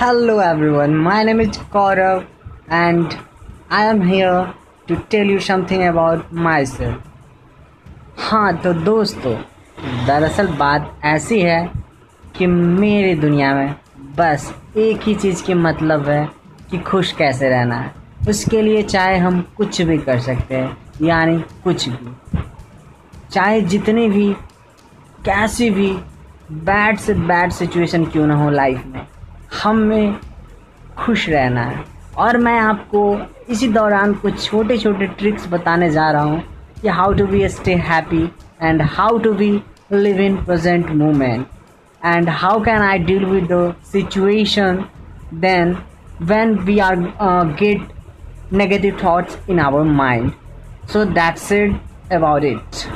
Hello everyone, my name is Gaurav and I am here to tell you something about myself. हाँ तो दोस्तों दरअसल बात ऐसी है कि मेरी दुनिया में बस एक ही चीज़ की मतलब है कि खुश कैसे रहना है। उसके लिए चाहे हम कुछ भी कर सकते हैं यानी कुछ भी। चाहे जितनी भी कैसी भी बैड से बैड सिचुएशन क्यों ना हो लाइफ में। हमें खुश रहना है। और मैं आपको इसी दौरान कुछ छोटे छोटे ट्रिक्स बताने जा रहा हूँ कि how to be stay happy and how to be live in present moment and how can I deal with the situation then when we are uh, get negative thoughts in our mind. So that's about it.